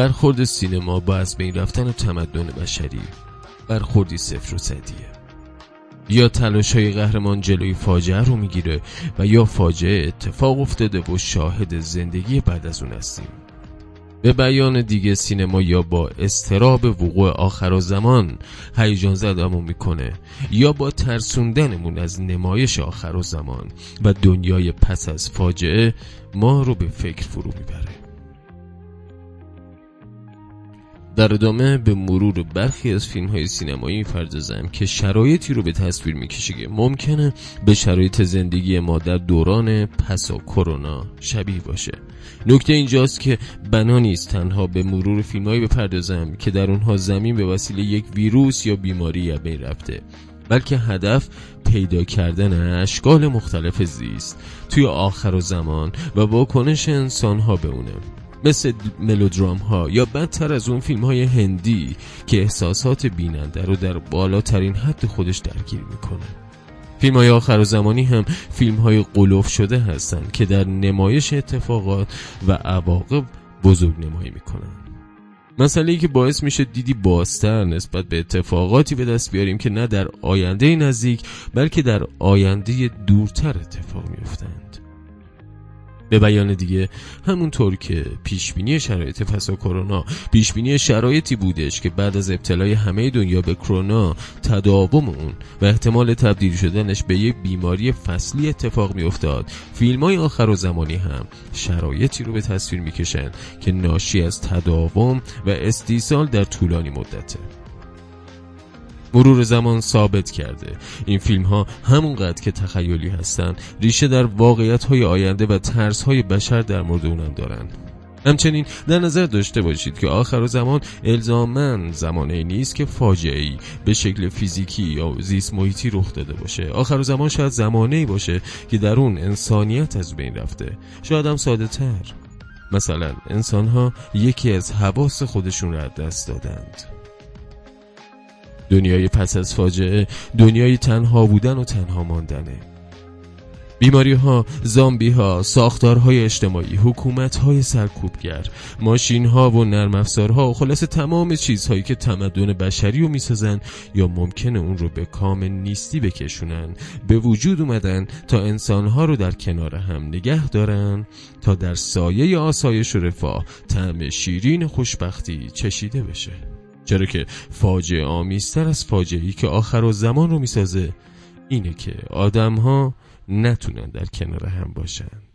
برخورد سینما با از بین رفتن تمدن بشری برخوردی صفر و صدیه. یا تلاش های قهرمان جلوی فاجعه رو می‌گیره و یا فاجعه اتفاق افتاده و شاهد زندگی بعد از اون هستیم. به بیان دیگه سینما یا با استراب وقوع آخر و زمان هیجان زدمون می‌کنه یا با ترسوندنمون از نمایش آخر و زمان و دنیای پس از فاجعه ما رو به فکر فرو می‌بره. در ادامه به مرور برخی از فیلم های سینمایی می‌پردازم که شرایطی رو به تصویر می‌کشه که ممکنه به شرایط زندگی ما در دوران پسا کرونا شبیه باشه. نکته اینجاست که بنا نیست تنها به مرور فیلمهایی بپردازم که در اونها زمین به وسیله یک ویروس یا بیماری یا بین رفته بلکه هدف پیدا کردن اشکال مختلف زیست توی آخر و زمان و واکنش انسانها به اونه. مثل ملودرام ها یا بدتر از اون فیلم های هندی که احساسات بیننده رو در بالاترین حد خودش درگیر می‌کنه. فیلم های آخر زمانی هم فیلم های قلوف شده هستند که در نمایش اتفاقات و عواقب بزرگ نمایی می‌کنن مسئله ای که باعث میشه دیدی بازتر نسبت به اتفاقاتی به دست بیاریم که نه در آینده نزدیک بلکه در آینده دورتر اتفاق میفتند به بیان دیگه. همونطور که پیشبینی شرایط فسا کرونا پیشبینی شرایطی بودش که بعد از ابتلای همه دنیا به کرونا تداوم اون و احتمال تبدیل شدنش به یک بیماری فصلی اتفاق میافتاد. فیلم های آخر و زمانی هم شرایطی رو به تصویر می‌کشن که ناشی از تداوم و استیصال در طولانی مدته. مرور زمان ثابت کرده. این فیلم ها همونقدر که تخیلی هستن ریشه در واقعیت های آینده و ترس های بشر در مورد اونم دارن همچنین در نظر داشته باشید که آخر زمان الزامن زمانه نیست که فاجعه ای به شکل فیزیکی یا زیست محیطی رخ داده باشه. آخر زمان شاید زمانه ای باشه که در اون انسانیت از بین رفته. شاید هم ساده تر مثلا انسان ها یکی از حواس خودشون را دست دادند. دنیای پس از فاجعه دنیای تنها بودن و تنها ماندنه. بیماری ها، زامبی ها، ساختارهای اجتماعی، حکومت های سرکوبگر، ماشین ها و نرم افزارها و خلاص تمام چیزهایی که تمدن بشری رو می‌سازن یا ممکنه اون رو به کام نیستی بکشونن. به وجود اومدن تا انسانها رو در کنار هم نگه دارن تا در سایه آسایش و رفاه طعم شیرین خوشبختی چشیده بشه. چرا که فاجعه آمیزتر از فاجعه که آخر و زمان رو می‌سازه اینه که آدم ها نتونن در کنار هم باشند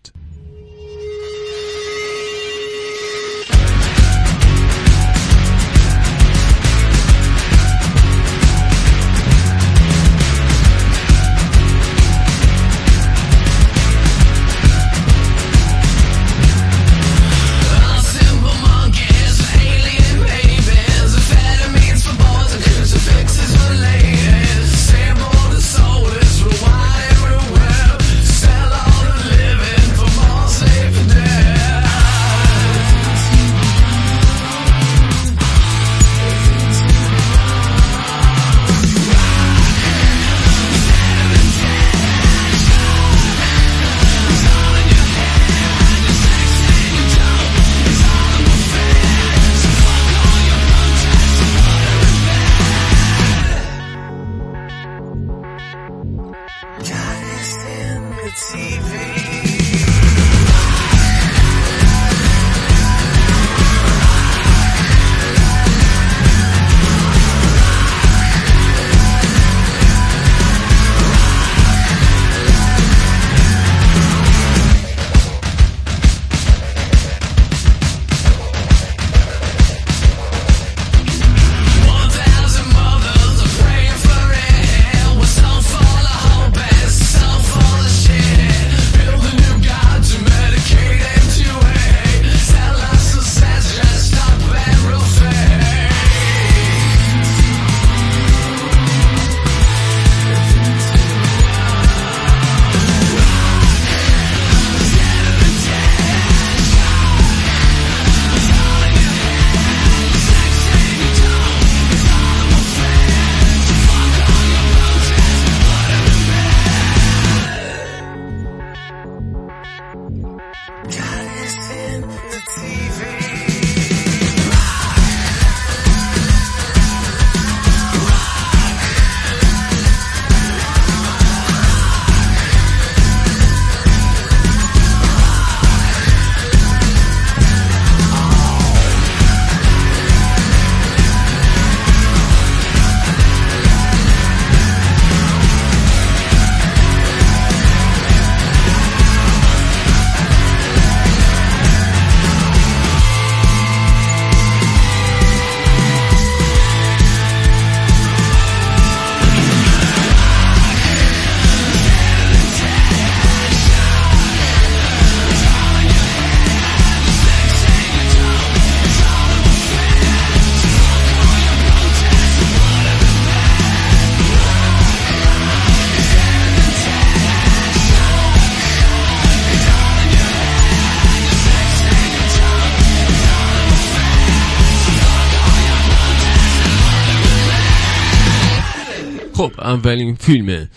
اولین فیلم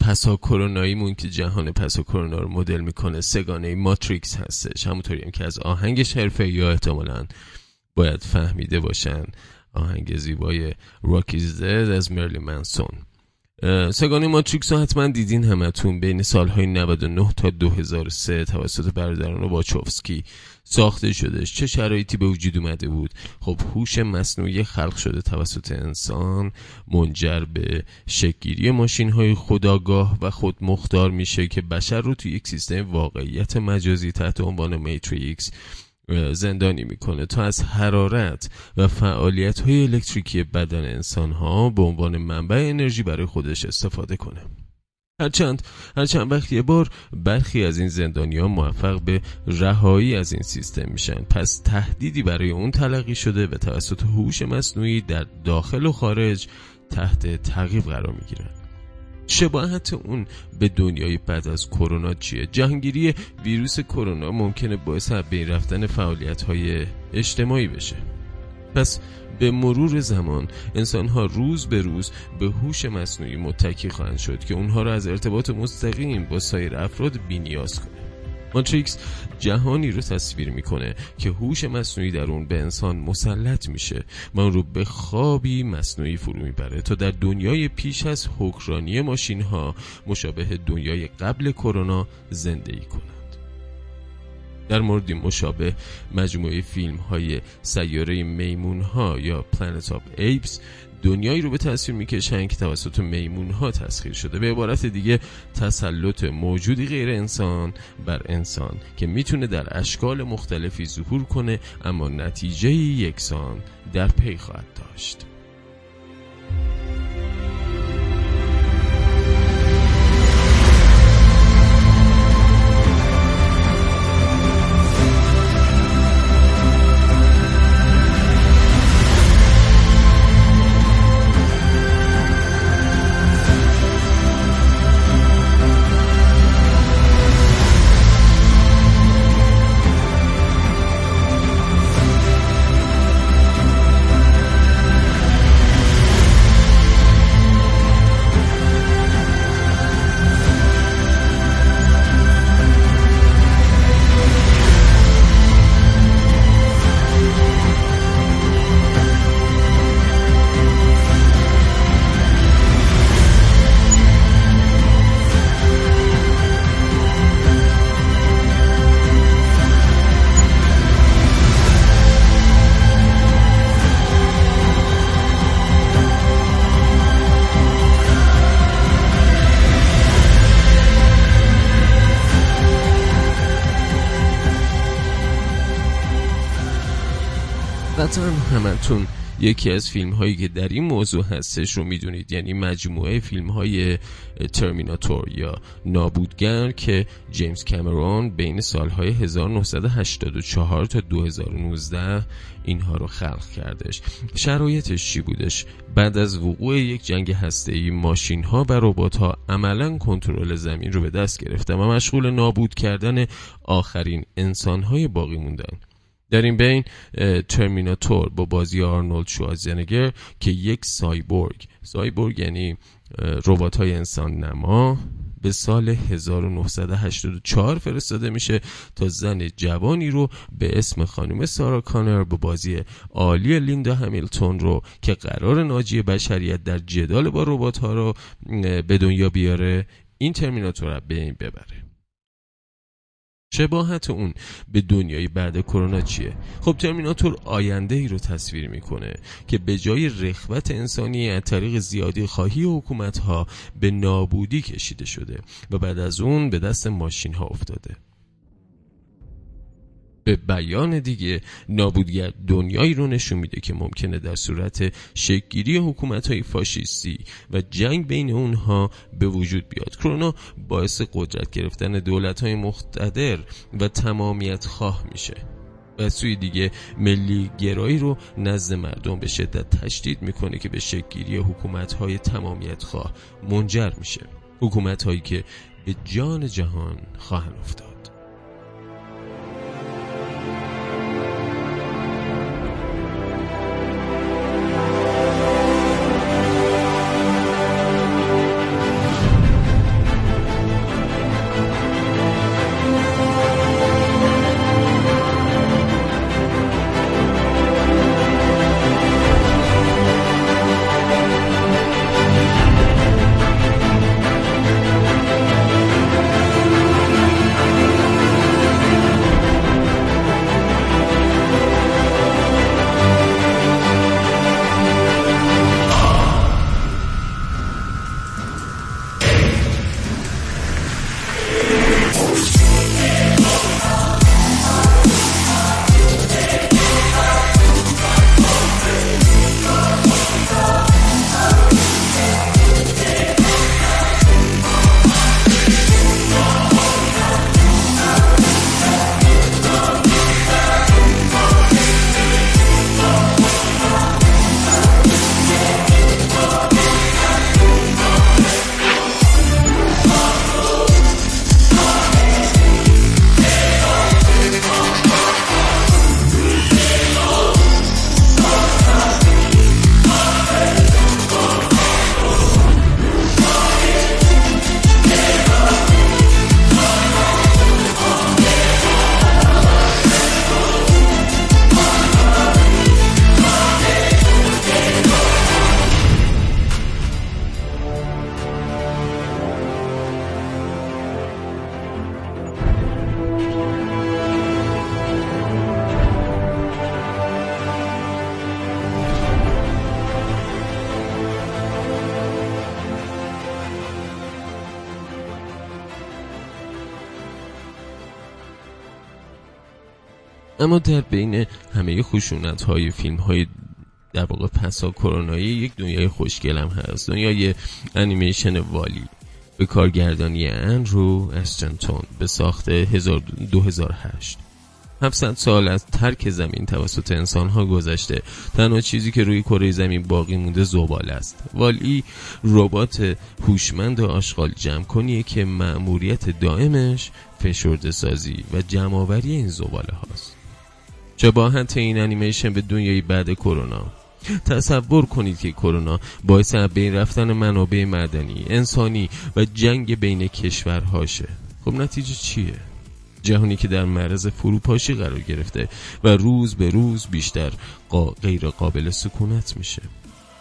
پسا کروناییمون که جهان پسا کرونا رو مدل می‌کنه سگانه ماتریکس هستش. همونطوری هم که از آهنگ حرفه یا احتمالا باید فهمیده باشن آهنگ زیبای راکیز از مرلی منسون. سگانه ماتریکس رو حتما دیدین همتون بین سالهای 99 تا 2003 توسط برادران واچوفسکی ساخته شدش چه شرایطی به وجود اومده بود؟ خب هوش مصنوعی خلق شده توسط انسان منجر به شکگیری ماشین های خداگاه و خود مختار میشه که بشر رو توی یک سیستم واقعیت مجازی تحت عنوان میتریکس زندانی می‌کنه. تا از حرارت و فعالیت های الکتریکی بدن انسان ها به عنوان منبع انرژی برای خودش استفاده کنه. هرچند هرچند وقتی یه بار برخی از این زندانیان موفق به رهایی از این سیستم میشن. پس تهدیدی برای اون تلقی شده و توسط هوش مصنوعی در داخل و خارج تحت تعقیب قرار می‌گیرن. شباهت اون به دنیای بعد از کرونا چیه؟ جهانگیری ویروس کرونا ممکنه باعث بین رفتن فعالیت های اجتماعی بشه. پس به مرور زمان انسان ها روز به روز به هوش مصنوعی متکی خواهند شد که اونها را از ارتباط مستقیم با سایر افراد بینیاز کنه ماتریکس جهانی رو تصویر می‌کنه که هوش مصنوعی در اون به انسان مسلط میشه و اون رو به خوابی مصنوعی فرو می‌بره تا در دنیای پیش از حکرانی ماشین ها مشابه دنیای قبل کرونا زندگی کنند. در مورد مشابه مجموعه فیلم های سیاره میمون ها یا Planet of Apes دنیایی رو به تصویر می‌کشن که توسط میمون ها تسخیر شده. به عبارت دیگه تسلط موجودی غیر انسان بر انسان که می‌تونه در اشکال مختلفی ظهور کنه اما نتیجه یکسان در پی خواهد داشت. قطعا همتون یکی از فیلم هایی که در این موضوع هستش رو می‌دونید. یعنی مجموعه فیلم های ترمیناتور یا نابودگر که جیمز کامرون بین سالهای 1984 تا 2019 اینها رو خلق کردش. شرایطش چی بودش؟ بعد از وقوع یک جنگ هسته‌ای ماشین ها و ربات ها عملا کنترل زمین رو به دست گرفتن و مشغول نابود کردن آخرین انسان های باقی موندن. در این بین ترمیناتور با بازی آرنولد شوازنگر که یک سایبورگ. سایبورگ یعنی ربات های انسان نما به سال 1984 فرستاده میشه تا زن جوانی رو به اسم خانم سارا کانر با بازی عالی لیندا همیلتون رو که قرار ناجی بشریت در جدال با ربات ها رو به دنیا بیاره این ترمیناتور رو به این ببره. شباهت اون به دنیای بعد کرونا چیه؟ خب ترمیناتور آینده ای رو تصویر می‌کنه که به جای رخوت انسانی از طریق زیادی خواهی حکومت ها به نابودی کشیده شده و بعد از اون به دست ماشین ها افتاده. به بیان دیگه نابودگر دنیایی رو نشون میده که ممکنه در صورت شکگیری حکومت های فاشیستی و جنگ بین اونها به وجود بیاد. کرونا باعث قدرت گرفتن دولت های مختدر و تمامیت خواه میشه و سوی دیگه ملی گرایی رو نزد مردم به شدت تشدید می‌کنه که به شکگیری حکومت های تمامیت خواه منجر میشه. حکومت هایی که به جان جهان خواهند افتاد. اما در بین همه خشونت های فیلم های در واقع پسا کرونایی یک دنیای خوشگلم هست. دنیای انیمیشن والی به کارگردانی انرو استنتون به ساخت 2008 700 سال از ترک زمین توسط انسان ها گذشته. تنها چیزی که روی کره زمین باقی مونده زبال است. والی ربات هوشمند آشغال جمع کنیه که مأموریت دائمش فشرده سازی و جمعآوری این زباله هاست. شباهت این انیمیشن به دنیای بعد کرونا. تصور کنید که کرونا باعث بین رفتن منابع مدنی انسانی و جنگ بین کشورهاشه. خب نتیجه چیه؟ جهانی که در معرض فروپاشی قرار گرفته و روز به روز بیشتر غیر قابل سکونت میشه.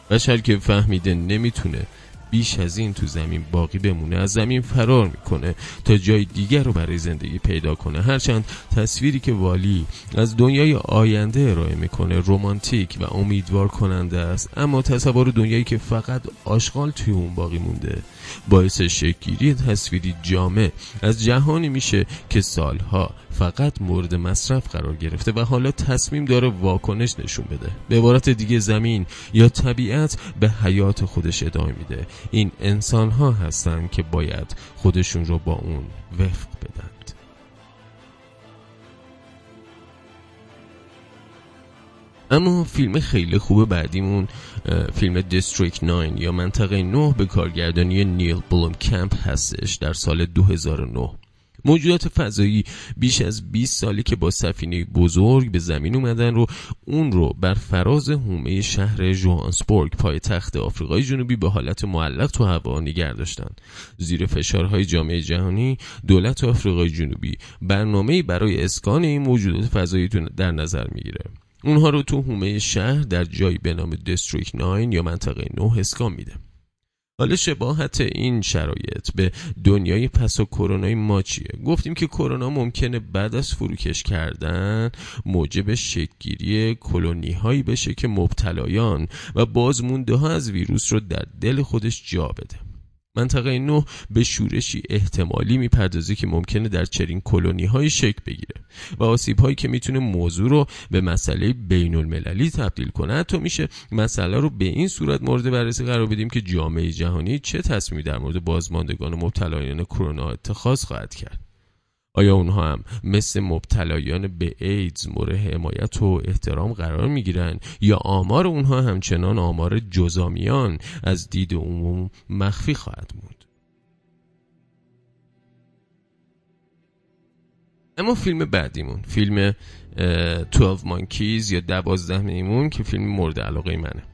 بشر که فهمیده نمی‌تونه بیش از این تو زمین باقی بمونه از زمین فرار می‌کنه تا جای دیگر رو برای زندگی پیدا کنه. هرچند تصویری که والی از دنیای آینده ارائه می‌کنه رومانتیک و امیدوار کننده است. اما تصور دنیایی که فقط آشغال توی اون باقی مونده. باعث شکگیری تصویری جامع از جهانی میشه که سالها فقط مورد مصرف قرار گرفته و حالا تصمیم داره واکنش نشون بده. به عبارت دیگه زمین یا طبیعت به حیات خودش ادامه میده. این انسان ها هستن که باید خودشون رو با اون وفق بدند اما فیلم خیلی خوب بعدیمون فیلم دیستریک 9 یا منطقه 9 به کارگردانی نیل بلوم کمپ هستش در سال 2009 موجودات فضایی بیش از 20 سالی که با سفینه بزرگ به زمین اومدن رو اون رو بر فراز هومه شهر جوهانسبورگ پای تخت آفریقای جنوبی به حالت معلق تو هوا نگه داشتن. زیر فشارهای جامعه جهانی دولت آفریقای جنوبی برنامه برای اسکان این موجودات فضایی در نظر می‌گیره. اونها رو تو هومه شهر در جایی به نام دیستریک 9 یا منطقه 9 اسکان میده. حالا شباهت این شرایط به دنیای پس و کرونای ما چیه؟ گفتیم که کرونا ممکنه بعد از فروکش کردن موجب شکگیری کلونی هایی بشه که مبتلایان و بازمونده ها از ویروس رو در دل خودش جا بده. منطقه نو به شورشی احتمالی می‌پردازه که ممکنه در چرین کلونی های شکل بگیره و آسیب هایی که می‌تونه موضوع رو به مسئله بین المللی تبدیل کنه. حتی میشه مسئله رو به این صورت مورد بررسی قرار بدیم که جامعه جهانی چه تصمیمی در مورد بازماندگان مبتلایان کرونا اتخاذ خواهد کرد. آیا اونها هم مثل مبتلایان به ایدز مورد حمایت و احترام قرار می‌گیرن یا آمار اونها همچنان آمار جزامیان از دید عموم مخفی خواهد بود؟ اما فیلم بعدیمون فیلم 12 مانکیز یا دوازده میمون که فیلم مورد علاقه منه.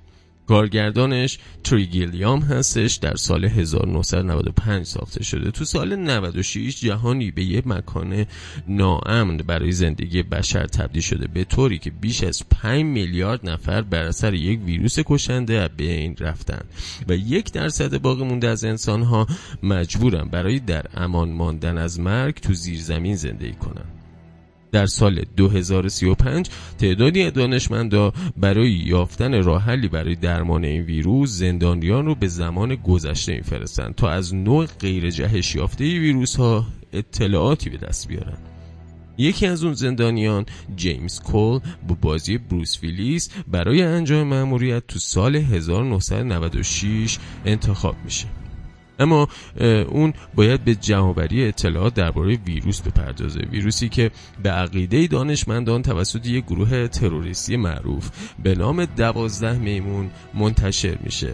کارگردانش تریگیلیام هستش در سال 1995 ساخته شده. تو سال 96 جهانی به یه مکان ناامن برای زندگی بشر تبدیل شده به طوری که بیش از 5 میلیارد نفر بر اثر یک ویروس کشنده به این رفتن و یک درصد باقی مونده از انسان ها مجبورن برای در امان ماندن از مرگ تو زیرزمین زندگی کنن. در سال 2035 تعدادی دانشمندا برای یافتن راه حلی برای درمان این ویروس زندانیان رو به زمان گذشته میفرستند تا از نوع غیر جهش یافته ویروس ها اطلاعاتی به دست بیارن یکی از اون زندانیان جیمز کول با بازی بروس ویلیس برای انجام مأموریت تو سال 1996 انتخاب میشه. اما اون باید به جمعآوری اطلاعات درباره ویروس بپردازه. ویروسی که به عقیده دانشمندان توسط یک گروه تروریستی معروف به نام دوازده میمون منتشر میشه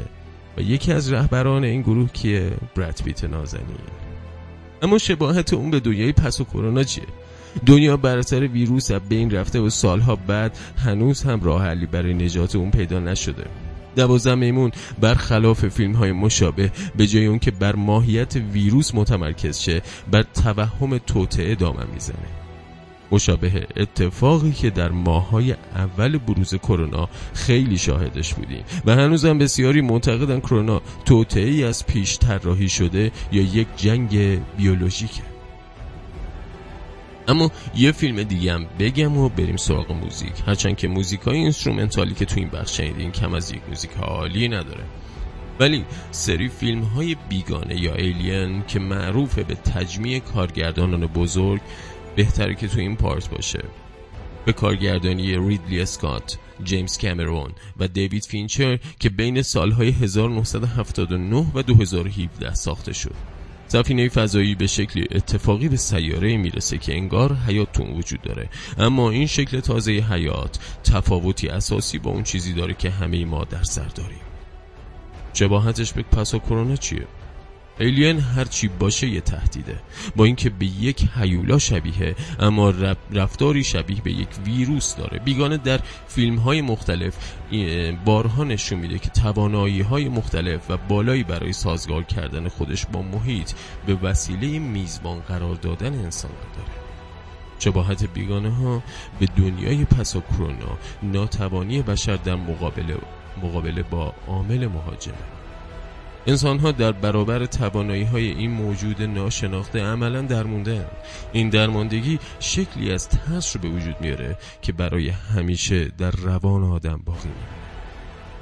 و یکی از رهبران این گروه که برد پیت نازنی اما شباهت اون به دنیای پس و کرونا چیه؟ دنیا بر اثر ویروس از بین رفته و سالها بعد هنوز هم راه حلی برای نجات اون پیدا نشده. دوازده میمون برخلاف فیلم های مشابه به جای اون که بر ماهیت ویروس متمرکز شه بر توهم توطعه دامن می‌زنه. مشابه اتفاقی که در ماهای اول بروز کرونا خیلی شاهدش بودیم و هنوزم بسیاری معتقدن کرونا توطعه از پیش طراحی شده یا یک جنگ بیولوژیکه. اما یه فیلم دیگه هم بگم و بریم سراغ موزیک. هرچند که موزیک های instrumental ی که تو این بخش شنیدین کم از یک موزیک عالی نداره. ولی سری فیلم های بیگانه یا Alien که معروفه به تجمیع کارگردانان بزرگ بهتره که تو این part باشه. به کارگردانی ریدلی اسکات، جیمز کامرون و دیوید فینچر که بین سالهای 1979 و 2017 ساخته شد. سفینه فضایی به شکلی اتفاقی به سیاره می‌رسه که انگار حیاتون وجود داره اما این شکل تازه حیات تفاوتی اساسی با اون چیزی داره که همه ما در سر داریم شباهتش به پسا کرونا چیه؟ ایلین هرچی باشه یه تهدیده. با اینکه به یک حیولا شبیه اما رفتاری شبیه به یک ویروس داره. بیگانه در فیلم های مختلف بارها نشون میده که توانایی های مختلف و بالایی برای سازگار کردن خودش با محیط به وسیله میزبان قرار دادن انسان داره. شباهت بیگانه ها به دنیای پسا کرونا ناتوانی بشر در مقابله مقابله با عامل مهاجمه. انسان ها در برابر توانایی های این موجود ناشناخته عملا درمونده این درماندگی شکلی از ترس رو به وجود میاره که برای همیشه در روان آدم باقی میمونه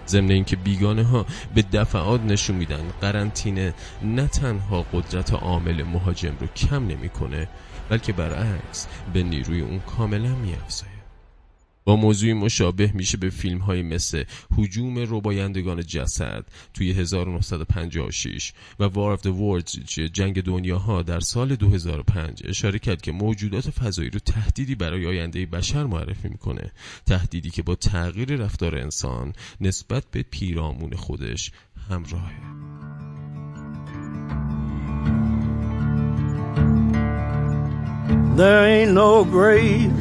ضمن اینکه بیگانه ها به دفعات نشون میدن قرنطینه نه تنها قدرت عامل مهاجم رو کم نمی‌کنه بلکه برعکس به نیروی اون کاملا میافزاید. با موضوعی مشابه میشه به فیلم های مثل حجوم روبایندگان جسد توی 1956 و War of the Worlds جنگ دنیاها در سال 2005 اشاره کرد که موجودات فضایی رو تهدیدی برای آینده بشر معرفی می‌کنه. تهدیدی که با تغییر رفتار انسان نسبت به پیرامون خودش همراهه. There ain't no grave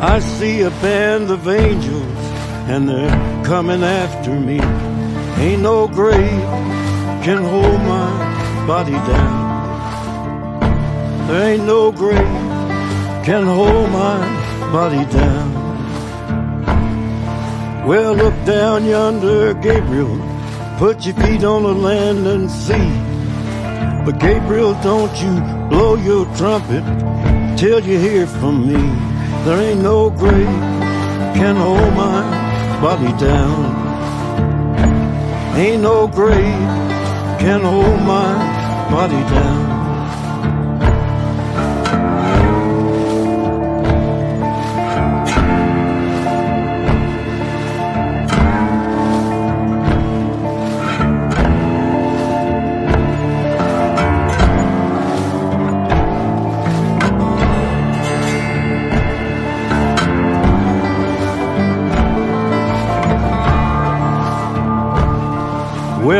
I see a band of angels and they're coming after me. Ain't no grave can hold my body down. There ain't no grave can hold my body down. Well, look down yonder, Gabriel. Put your feet on the land and see. But Gabriel, don't you blow your trumpet till you hear from me. There ain't no grave can hold my body down. Ain't no grave can hold my body down.